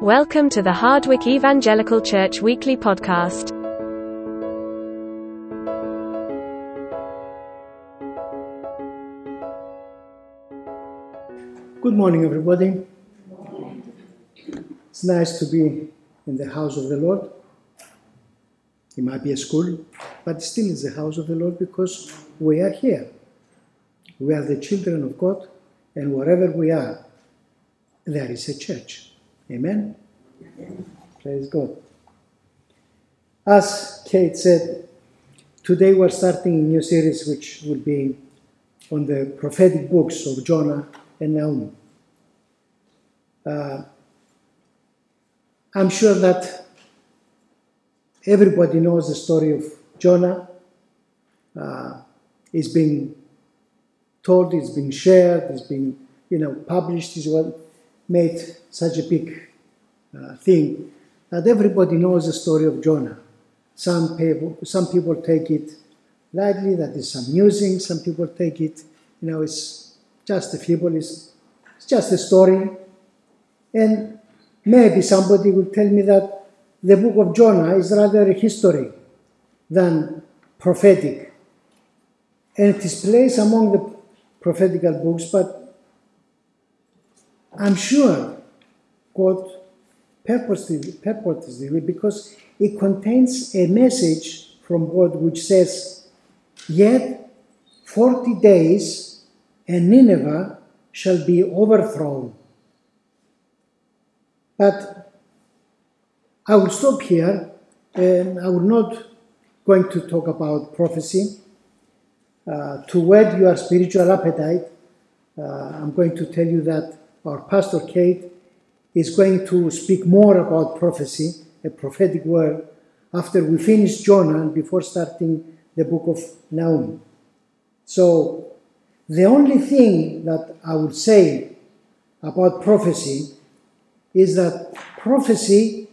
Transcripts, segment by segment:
Welcome to the Hardwick Evangelical Church Weekly Podcast. Good morning, everybody. It's nice to be in the house of the Lord. It might be a school, but still it's the house of the Lord because we are here. We are the children of God, and wherever we are, there is a church. Amen? Praise God. As Kate said, today we're starting a new series which will be on the prophetic books of Jonah and Nahum. Uh, I'm sure that everybody knows the story of Jonah. Uh, it's been told, it's been shared, it's been you know published, as well made such a big uh, thing that everybody knows the story of Jonah. Some people, some people take it lightly, that is amusing. Some people take it, you know, it's just a fable, it's, it's just a story. And maybe somebody will tell me that the book of Jonah is rather a history than prophetic. And it is placed among the prophetical books, but I'm sure God purposely, purposely because it contains a message from God which says, Yet 40 days and Nineveh shall be overthrown. But I will stop here and I will not going to talk about prophecy. Uh, to whet your spiritual appetite, uh, I'm going to tell you that our pastor Kate is going to speak more about prophecy, a prophetic word, after we finish Jonah and before starting the book of Nahum. So, the only thing that I would say about prophecy is that prophecy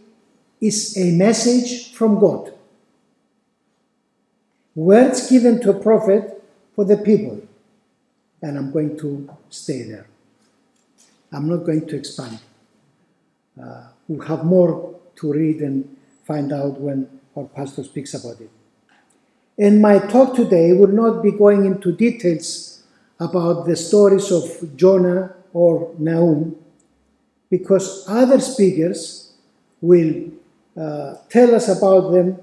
is a message from God. Words given to a prophet for the people. And I'm going to stay there. I'm not going to expand. Uh, we'll have more to read and find out when our pastor speaks about it. And my talk today will not be going into details about the stories of Jonah or Nahum, because other speakers will uh, tell us about them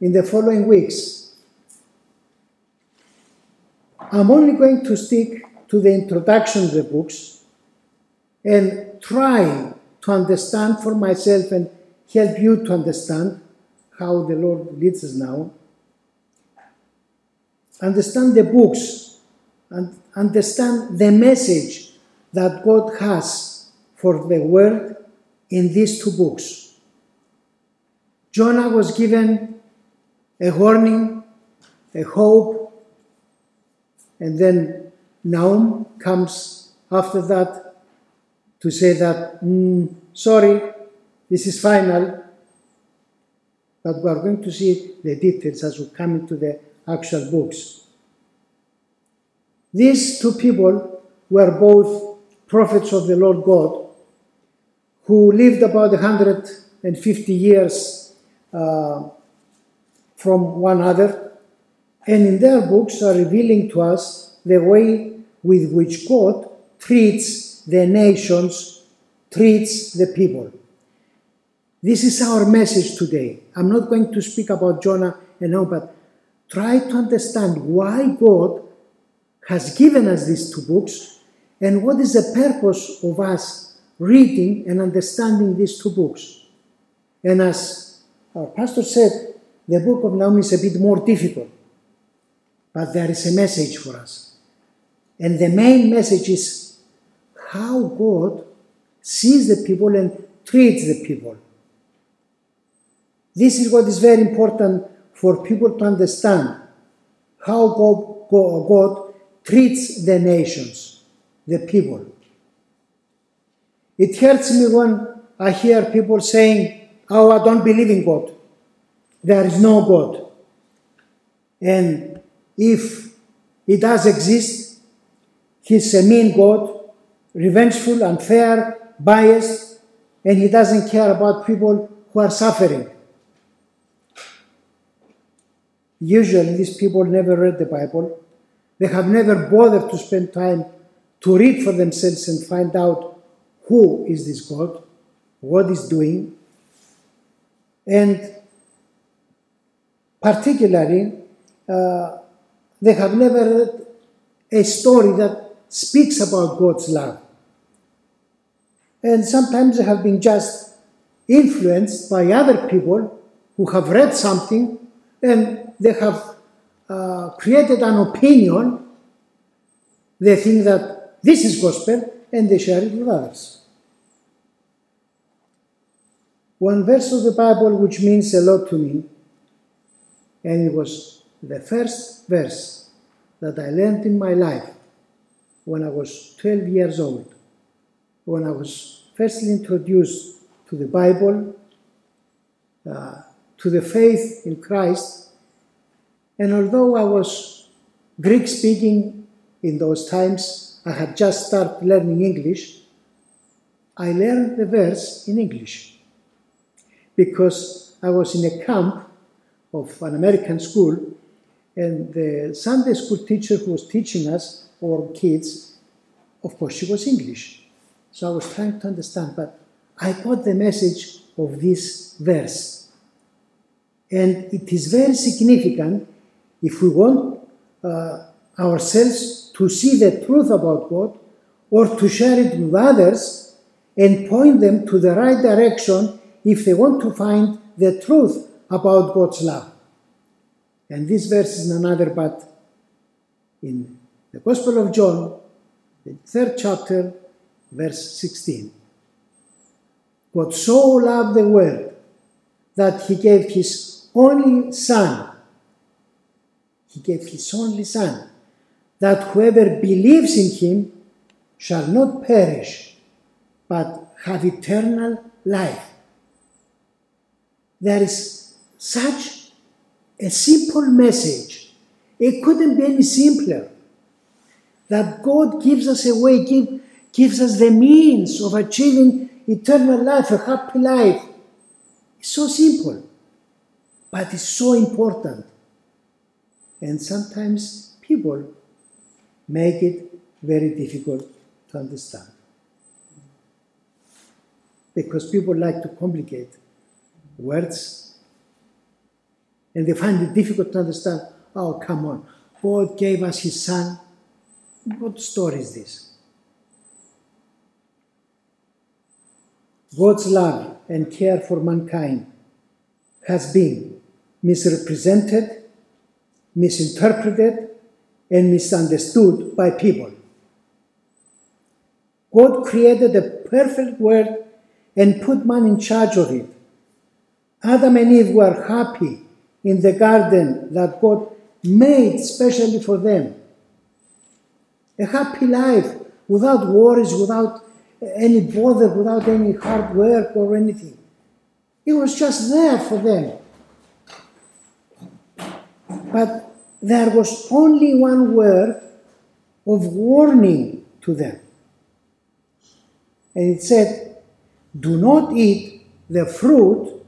in the following weeks. I'm only going to stick to the introduction of the books and try to understand for myself and help you to understand how the Lord leads us now. Understand the books and understand the message that God has for the world in these two books. Jonah was given a warning, a hope, and then Nahum comes after that to say that, mm, sorry, this is final, but we are going to see the details as we come into the actual books. These two people were both prophets of the Lord God who lived about 150 years uh, from one another, and in their books are revealing to us the way with which God treats the nations treats the people. This is our message today. I'm not going to speak about Jonah and all, but try to understand why God has given us these two books and what is the purpose of us reading and understanding these two books. And as our pastor said, the book of Nahum is a bit more difficult, but there is a message for us. And the main message is how God sees the people and treats the people. This is what is very important for people to understand how God, God treats the nations, the people. It hurts me when I hear people saying, Oh, I don't believe in God. There is no God. And if He does exist, He's a mean God revengeful, unfair, biased, and he doesn't care about people who are suffering. Usually, these people never read the Bible. They have never bothered to spend time to read for themselves and find out who is this God, what is doing, and particularly, uh, they have never read a story that speaks about God's love. And sometimes they have been just influenced by other people who have read something and they have uh, created an opinion. They think that this is gospel and they share it with others. One verse of the Bible which means a lot to me, and it was the first verse that I learned in my life when I was 12 years old, when I was firstly introduced to the Bible, uh, to the faith in Christ, and although I was Greek speaking in those times, I had just started learning English, I learned the verse in English because I was in a camp of an American school, and the Sunday school teacher who was teaching us, or kids, of course, she was English. So I was trying to understand, but I got the message of this verse. And it is very significant if we want uh, ourselves to see the truth about God or to share it with others and point them to the right direction if they want to find the truth about God's love. And this verse is another, but in the Gospel of John, the third chapter, verse 16. God so loved the world that he gave his only Son. He gave his only Son, that whoever believes in him shall not perish, but have eternal life there is such a simple message. It couldn't be any simpler. That God gives us a way, give, gives us the means of achieving eternal life, a happy life. It's so simple, but it's so important. And sometimes people make it very difficult to understand. Because people like to complicate words. And they find it difficult to understand. Oh, come on. God gave us His Son. What story is this? God's love and care for mankind has been misrepresented, misinterpreted, and misunderstood by people. God created a perfect world and put man in charge of it. Adam and Eve were happy in the garden that God made specially for them. A happy life without worries, without any bother, without any hard work or anything. It was just there for them. But there was only one word of warning to them. And it said, Do not eat the fruit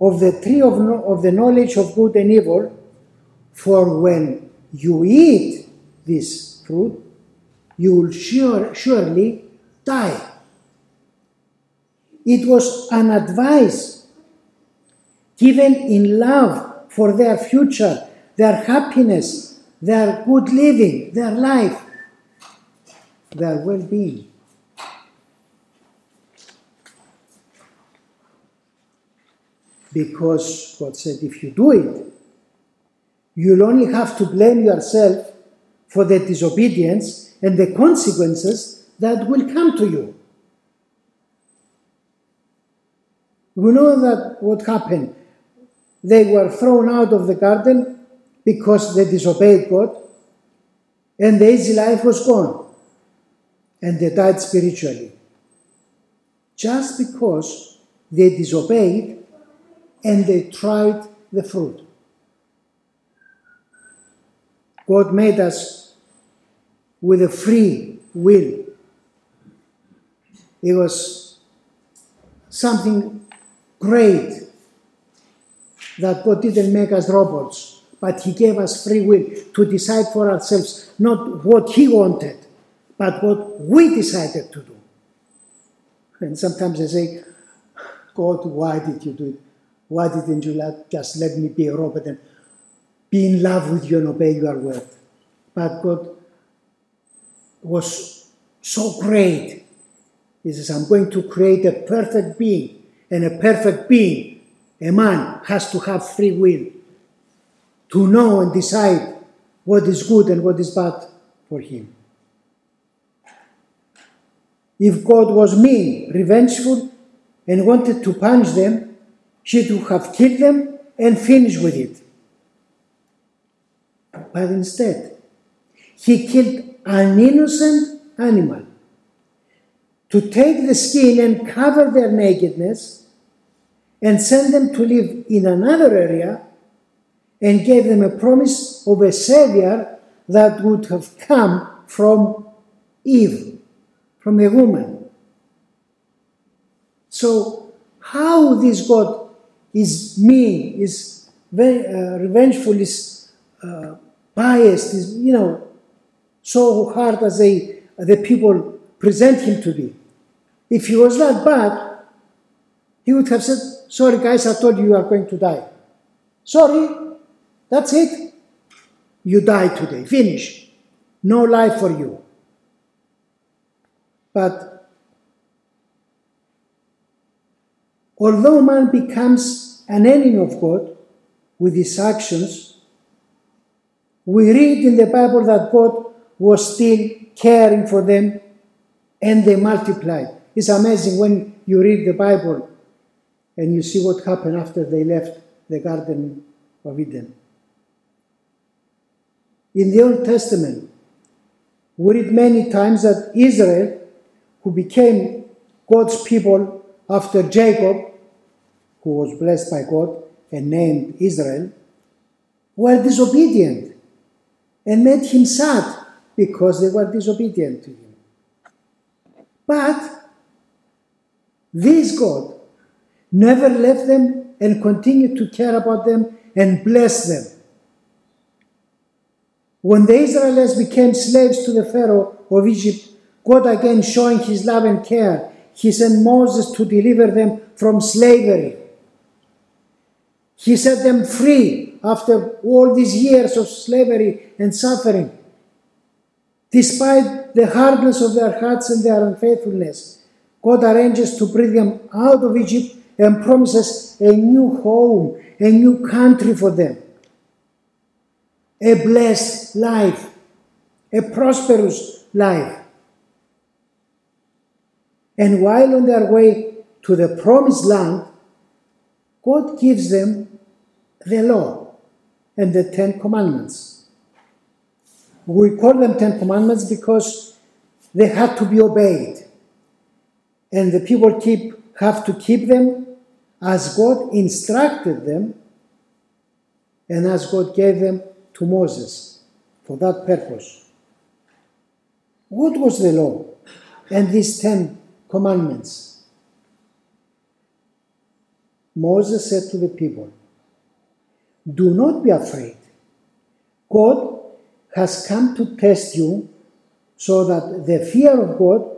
of the tree of, of the knowledge of good and evil, for when you eat this fruit, you will sure, surely die. It was an advice given in love for their future, their happiness, their good living, their life, their well being. because God said, if you do it, you'll only have to blame yourself for the disobedience and the consequences that will come to you. We know that what happened. They were thrown out of the garden because they disobeyed God, and the easy life was gone, and they died spiritually. Just because they disobeyed and they tried the fruit. God made us with a free will. It was something great that God didn't make us robots, but He gave us free will to decide for ourselves not what He wanted, but what we decided to do. And sometimes I say, God, why did you do it? Why didn't you let, just let me be a robot and be in love with you and obey your word? But God was so great. He says, I'm going to create a perfect being. And a perfect being, a man, has to have free will to know and decide what is good and what is bad for him. If God was mean, revengeful, and wanted to punish them, she would have killed them and finished with it. But instead, he killed an innocent animal to take the skin and cover their nakedness and send them to live in another area and gave them a promise of a savior that would have come from Eve, from a woman. So, how this God is mean, is very, uh, revengeful, is uh, biased, is, you know, so hard as they, the people present him to be. If he was that bad, he would have said, Sorry, guys, I told you you are going to die. Sorry, that's it. You die today. Finish. No life for you. But although man becomes an enemy of God with his actions, we read in the Bible that God was still caring for them and they multiplied. It's amazing when you read the Bible and you see what happened after they left the Garden of Eden. In the Old Testament, we read many times that Israel, who became God's people after Jacob, who was blessed by God and named Israel, were disobedient and made him sad because they were disobedient to him. But this God never left them and continued to care about them and bless them. When the Israelites became slaves to the Pharaoh of Egypt, God again showing his love and care, he sent Moses to deliver them from slavery. He set them free after all these years of slavery and suffering. Despite the hardness of their hearts and their unfaithfulness, God arranges to bring them out of Egypt and promises a new home, a new country for them, a blessed life, a prosperous life. And while on their way to the promised land, God gives them the law and the Ten Commandments. We call them Ten Commandments because they had to be obeyed and the people keep, have to keep them as God instructed them and as God gave them to Moses for that purpose. What was the law and these ten commandments? Moses said to the people, Do not be afraid. God has come to test you so that the fear of God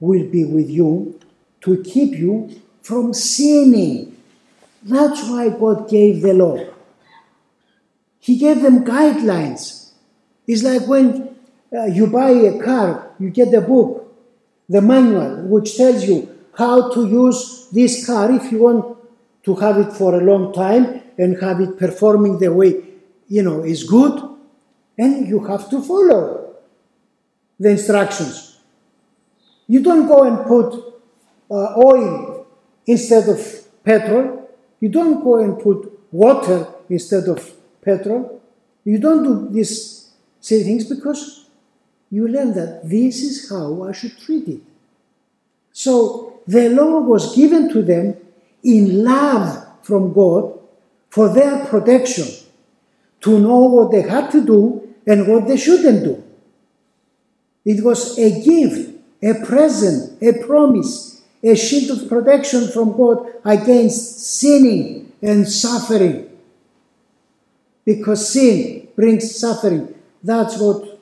will be with you to keep you from sinning. That's why God gave the law. He gave them guidelines. It's like when uh, you buy a car, you get the book, the manual, which tells you how to use this car if you want to have it for a long time and have it performing the way you know is good and you have to follow the instructions you don't go and put uh, oil instead of petrol. You don't go and put water instead of petrol. You don't do these silly things because you learn that this is how I should treat it. So the law was given to them in love from God for their protection, to know what they had to do and what they shouldn't do. It was a gift a present, a promise, a shield of protection from God against sinning and suffering. Because sin brings suffering. That's what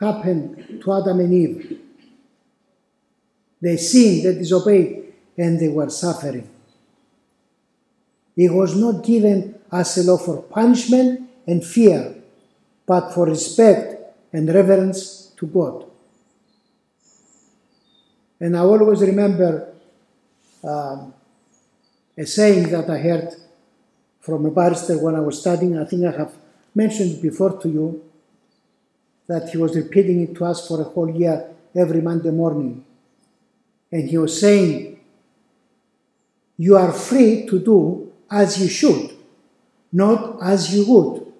happened to Adam and Eve. They sinned, they disobeyed, and they were suffering. It was not given as a law for punishment and fear, but for respect and reverence to God. And I always remember um, a saying that I heard from a barrister when I was studying. I think I have mentioned it before to you that he was repeating it to us for a whole year every Monday morning. And he was saying, You are free to do as you should, not as you would.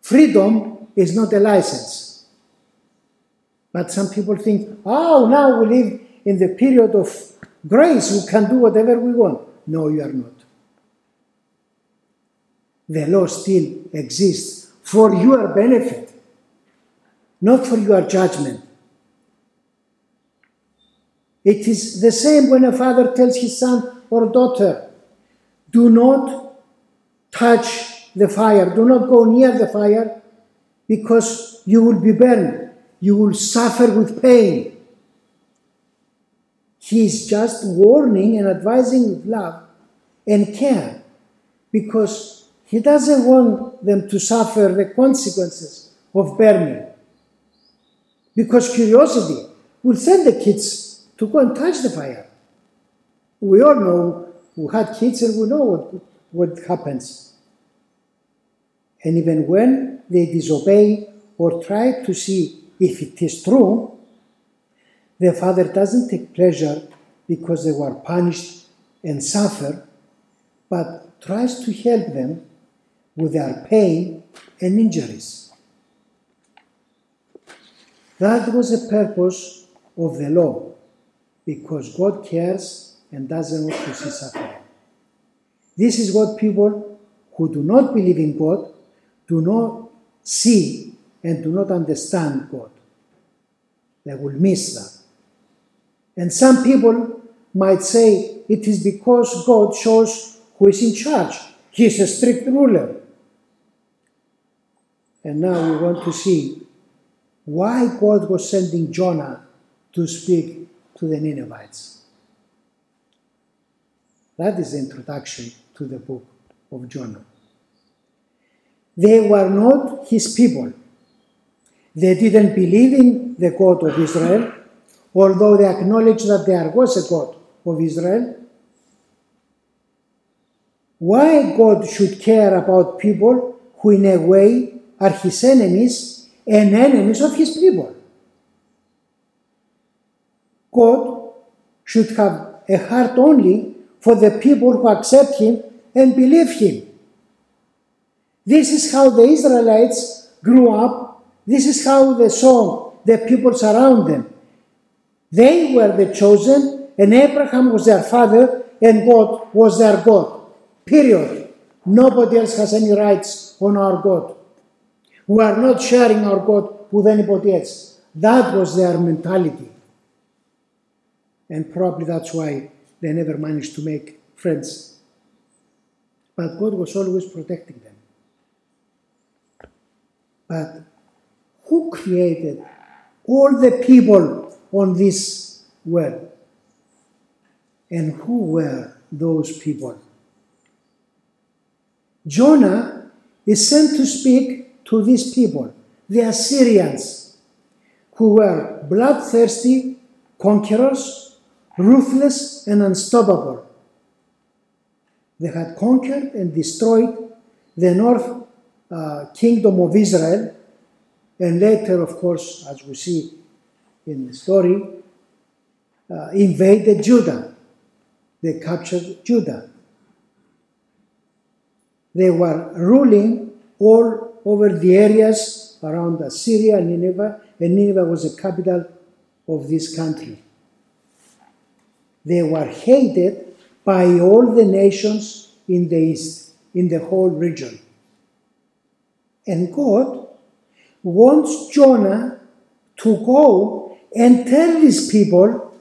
Freedom is not a license. But some people think, oh, now we live in the period of grace, we can do whatever we want. No, you are not. The law still exists for your benefit, not for your judgment. It is the same when a father tells his son or daughter, do not touch the fire, do not go near the fire, because you will be burned, you will suffer with pain. He is just warning and advising with love and care because he doesn't want them to suffer the consequences of burning. Because curiosity will send the kids to go and touch the fire. We all know who had kids and we know what, what happens. And even when they disobey or try to see if it is true, the father doesn't take pleasure because they were punished and suffer, but tries to help them with their pain and injuries. That was the purpose of the law, because God cares and doesn't want to see suffering. This is what people who do not believe in God do not see and do not understand God. They will miss that. And some people might say it is because God shows who is in charge. He is a strict ruler. And now we want to see why God was sending Jonah to speak to the Ninevites. That is the introduction to the book of Jonah. They were not his people. They didn't believe in the God of Israel although they acknowledged that there was a God of Israel. Why God should care about people who, in a way, are his enemies and enemies of his people? God should have a heart only for the people who accept him and believe him. This is how the Israelites grew up. This is how they saw the people around them. They were the chosen, and Abraham was their father, and God was their God. Period. Nobody else has any rights on our God. We are not sharing our God with anybody else. That was their mentality. And probably that's why they never managed to make friends. But God was always protecting them. But who created all the people on this world. And who were those people? Jonah is sent to speak to these people, the Assyrians, who were bloodthirsty conquerors, ruthless and unstoppable. They had conquered and destroyed the north uh, kingdom of Israel, and later, of course, as we see in the story, uh, invaded Judah. They captured Judah. They were ruling all over the areas around Assyria and Nineveh, and Nineveh was the capital of this country. They were hated by all the nations in the east, in the whole region. And God wants Jonah to go and tell these people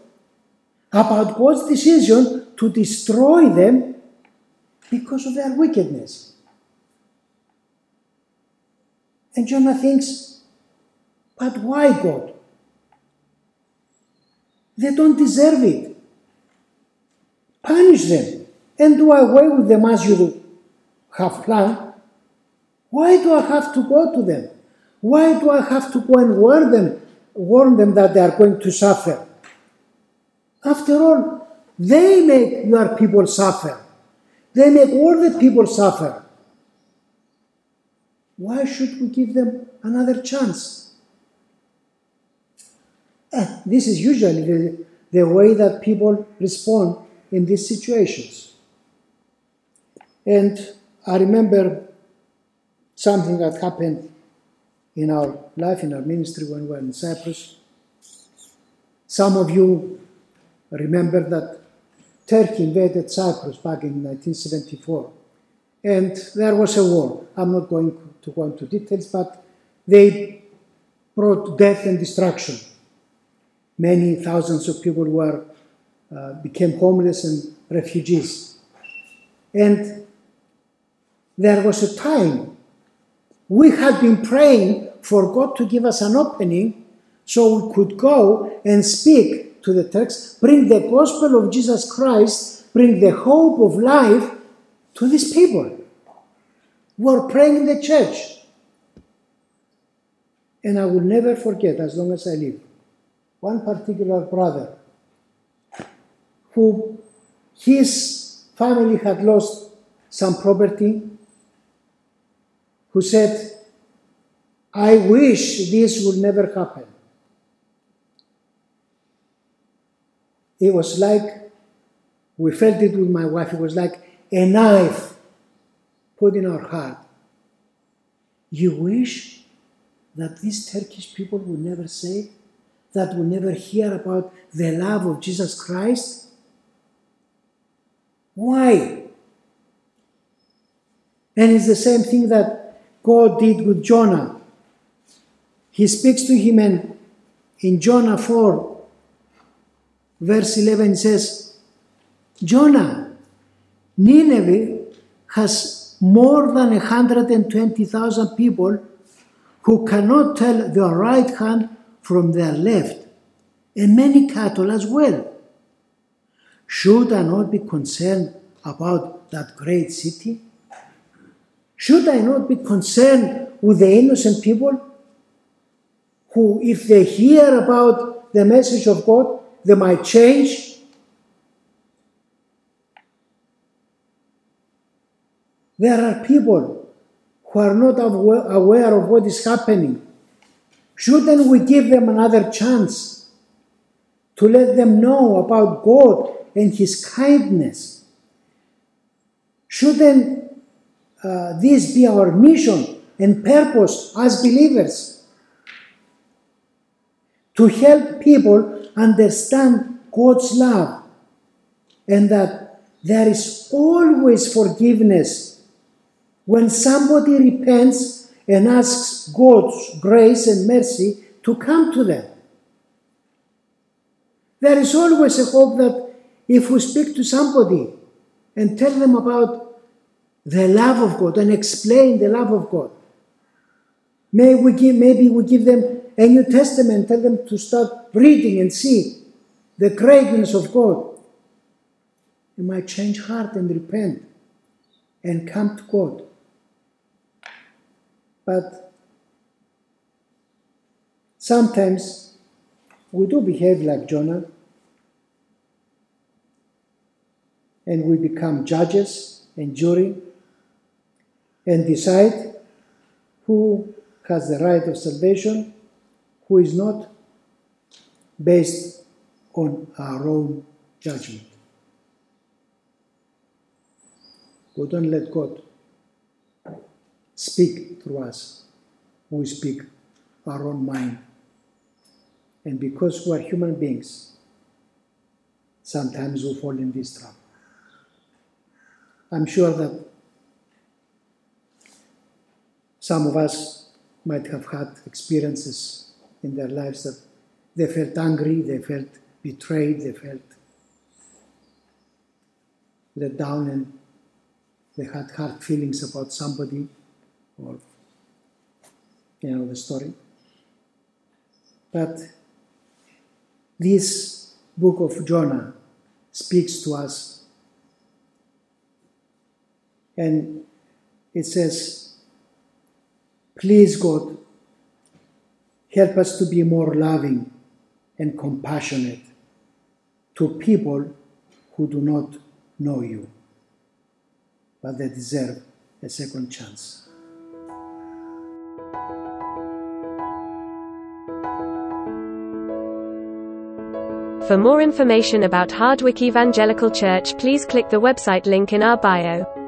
about God's decision to destroy them because of their wickedness. And Jonah thinks, but why God? They don't deserve it. Punish them and do away with them as you have planned. Why do I have to go to them? Why do I have to go and warn them, warn them that they are going to suffer? After all, they make your people suffer. They make all the people suffer. Why should we give them another chance? And this is usually the, the way that people respond in these situations. And I remember something that happened in our life, in our ministry when we were in Cyprus. Some of you remember that Turkey invaded Cyprus back in 1974. And there was a war. I'm not going to go into details, but they brought death and destruction. Many thousands of people were uh, became homeless and refugees. And there was a time we had been praying for God to give us an opening so we could go and speak to the Turks, bring the gospel of Jesus Christ, bring the hope of life to these people who are praying in the church. And I will never forget as long as I live one particular brother who his family had lost some property, who said, I wish this would never happen. It was like, we felt it with my wife, it was like a knife put in our heart. You wish that these Turkish people will never say, that will never hear about the love of Jesus Christ? Why? And it's the same thing that God did with Jonah. He speaks to him, and in Jonah 4, verse 11 says, Jonah, Nineveh has more than 120,000 people who cannot tell their right hand from their left, and many cattle as well. Should I not be concerned about that great city? Should I not be concerned with the innocent people who, if they hear about the message of God, they might change? There are people who are not aware of what is happening. Shouldn't we give them another chance to let them know about God and His kindness? Shouldn't uh, this be our mission and purpose as believers? To help people understand God's love and that there is always forgiveness when somebody repents and asks God's grace and mercy to come to them. There is always a hope that if we speak to somebody and tell them about the love of God and explain the love of God, may we give, maybe we give them a New Testament, tell them to start reading and see the greatness of God. They might change heart and repent and come to God. But sometimes we do behave like Jonah and we become judges and jury and decide who has the right of salvation, who is not, based on our own judgment. We don't let God speak through us. We speak our own mind. And because we are human beings, sometimes we fall in this trap. I'm sure that some of us might have had experiences in their lives that they felt angry, they felt betrayed, they felt they're down and they had hard feelings about somebody or you know the story. But this book of Jonah speaks to us and it says, Please God, help us to be more loving and compassionate to people who do not know you, but they deserve a second chance. For more information about Hardwick Evangelical Church, please click the website link in our bio.